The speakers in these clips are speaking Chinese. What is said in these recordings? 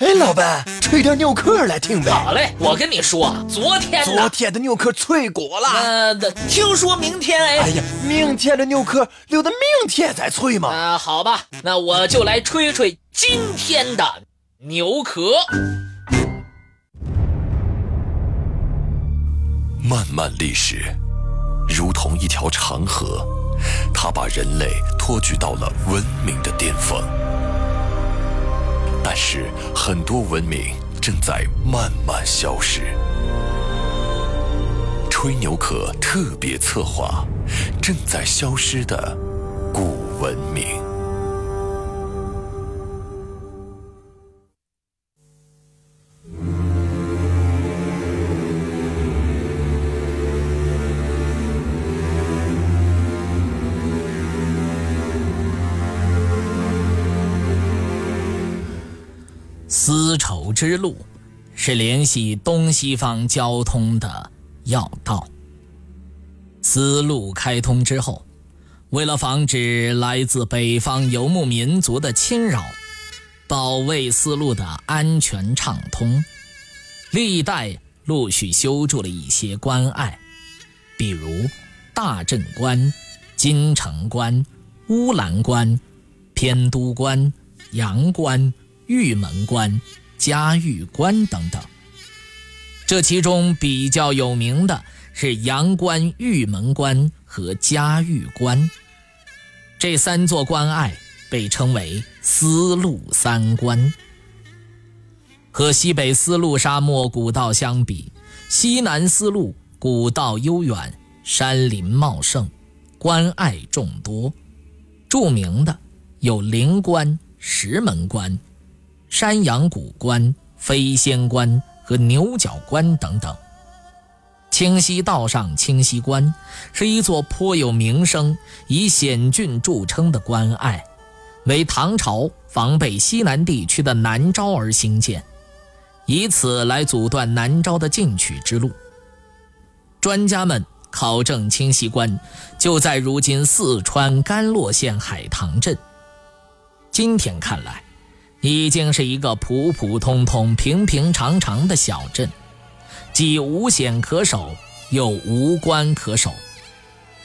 哎，老板，吹点牛壳来听呗。好嘞，我跟你说，昨天昨天的牛壳脆果了。呃，听说明天哎。哎呀，明天的牛壳留到明天再脆嘛。啊，好吧，那我就来吹吹今天的牛壳。漫漫历史，如同一条长河，它把人类托举到了文明的巅峰。但是，很多文明正在慢慢消失。吹牛可特别策划：正在消失的古文明。丝绸之路是联系东西方交通的要道。丝路开通之后，为了防止来自北方游牧民族的侵扰，保卫丝路的安全畅通，历代陆续修筑了一些关隘，比如大镇关、金城关、乌兰关、偏都关、阳关。玉门关、嘉峪关等等，这其中比较有名的是阳关、玉门关和嘉峪关。这三座关隘被称为丝路三关。和西北丝路沙漠古道相比，西南丝路古道悠远，山林茂盛，关隘众多。著名的有灵关、石门关。山阳谷关、飞仙关和牛角关等等。清溪道上清溪关是一座颇有名声、以险峻著称的关隘，为唐朝防备西南地区的南诏而兴建，以此来阻断南诏的进取之路。专家们考证，清溪关就在如今四川甘洛县海棠镇。今天看来。已经是一个普普通通、平平常常的小镇，既无险可守，又无关可守。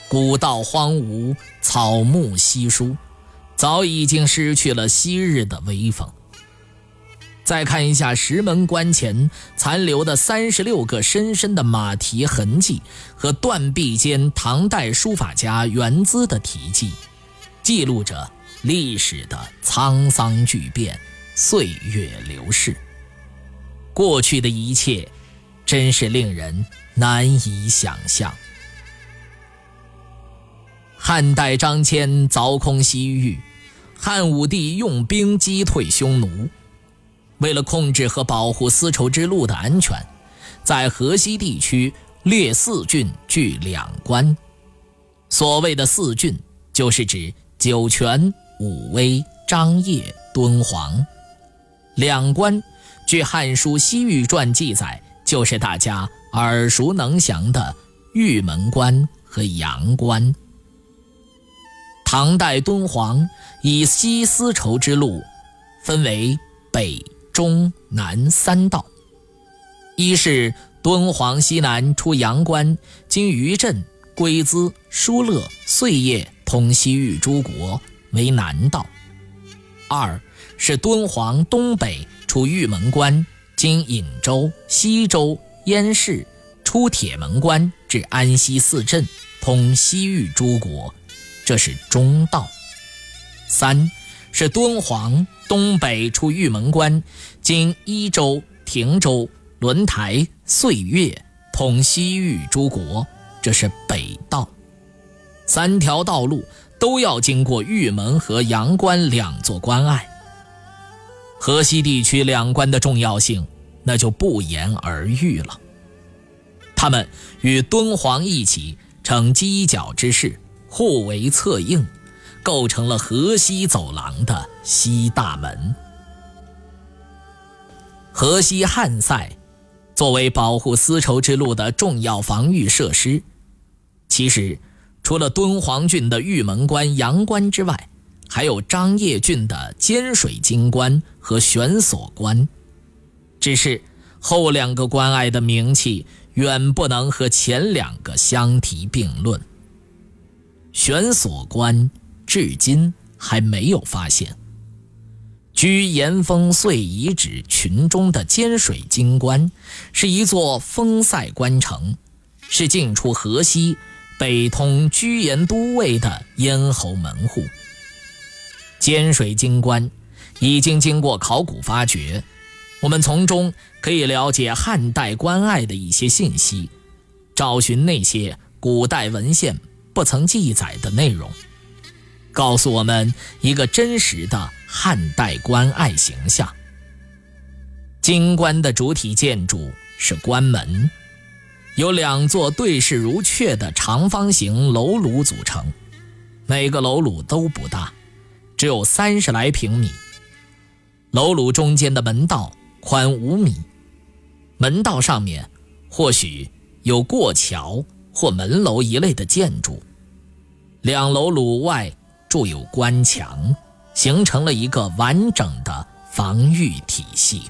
古道荒芜，草木稀疏，早已经失去了昔日的威风。再看一下石门关前残留的三十六个深深的马蹄痕迹和断壁间唐代书法家元姿的题记，记录着。历史的沧桑巨变，岁月流逝，过去的一切，真是令人难以想象。汉代张骞凿空西域，汉武帝用兵击退匈奴，为了控制和保护丝绸之路的安全，在河西地区列四郡，据两关。所谓的四郡，就是指酒泉。武威、张掖、敦煌两关，据《汉书·西域传》记载，就是大家耳熟能详的玉门关和阳关。唐代敦煌以西丝绸之路分为北、中、南三道，一是敦煌西南出阳关，经余镇、龟兹、疏勒、碎叶，通西域诸国。为南道，二是敦煌东北出玉门关，经颍州、西州、燕市，出铁门关至安西四镇，通西域诸国，这是中道。三是敦煌东北出玉门关，经伊州、亭州、轮台、岁月，通西域诸国，这是北道。三条道路。都要经过玉门和阳关两座关隘。河西地区两关的重要性，那就不言而喻了。他们与敦煌一起呈犄角之势，互为策应，构成了河西走廊的西大门。河西汉塞作为保护丝绸之路的重要防御设施，其实。除了敦煌郡的玉门关、阳关之外，还有张掖郡的尖水金关和悬索关，只是后两个关隘的名气远不能和前两个相提并论。玄锁关至今还没有发现。居延峰碎遗址群中的尖水金关，是一座封塞关城，是进出河西、北通居延都尉的咽喉门户。尖水金关已经经过考古发掘，我们从中可以了解汉代关隘的一些信息，找寻那些古代文献不曾记载的内容，告诉我们一个真实的。汉代关隘形象。金关的主体建筑是关门，由两座对视如阙的长方形楼橹组成，每个楼橹都不大，只有三十来平米。楼橹中间的门道宽五米，门道上面或许有过桥或门楼一类的建筑。两楼橹外筑有关墙。形成了一个完整的防御体系。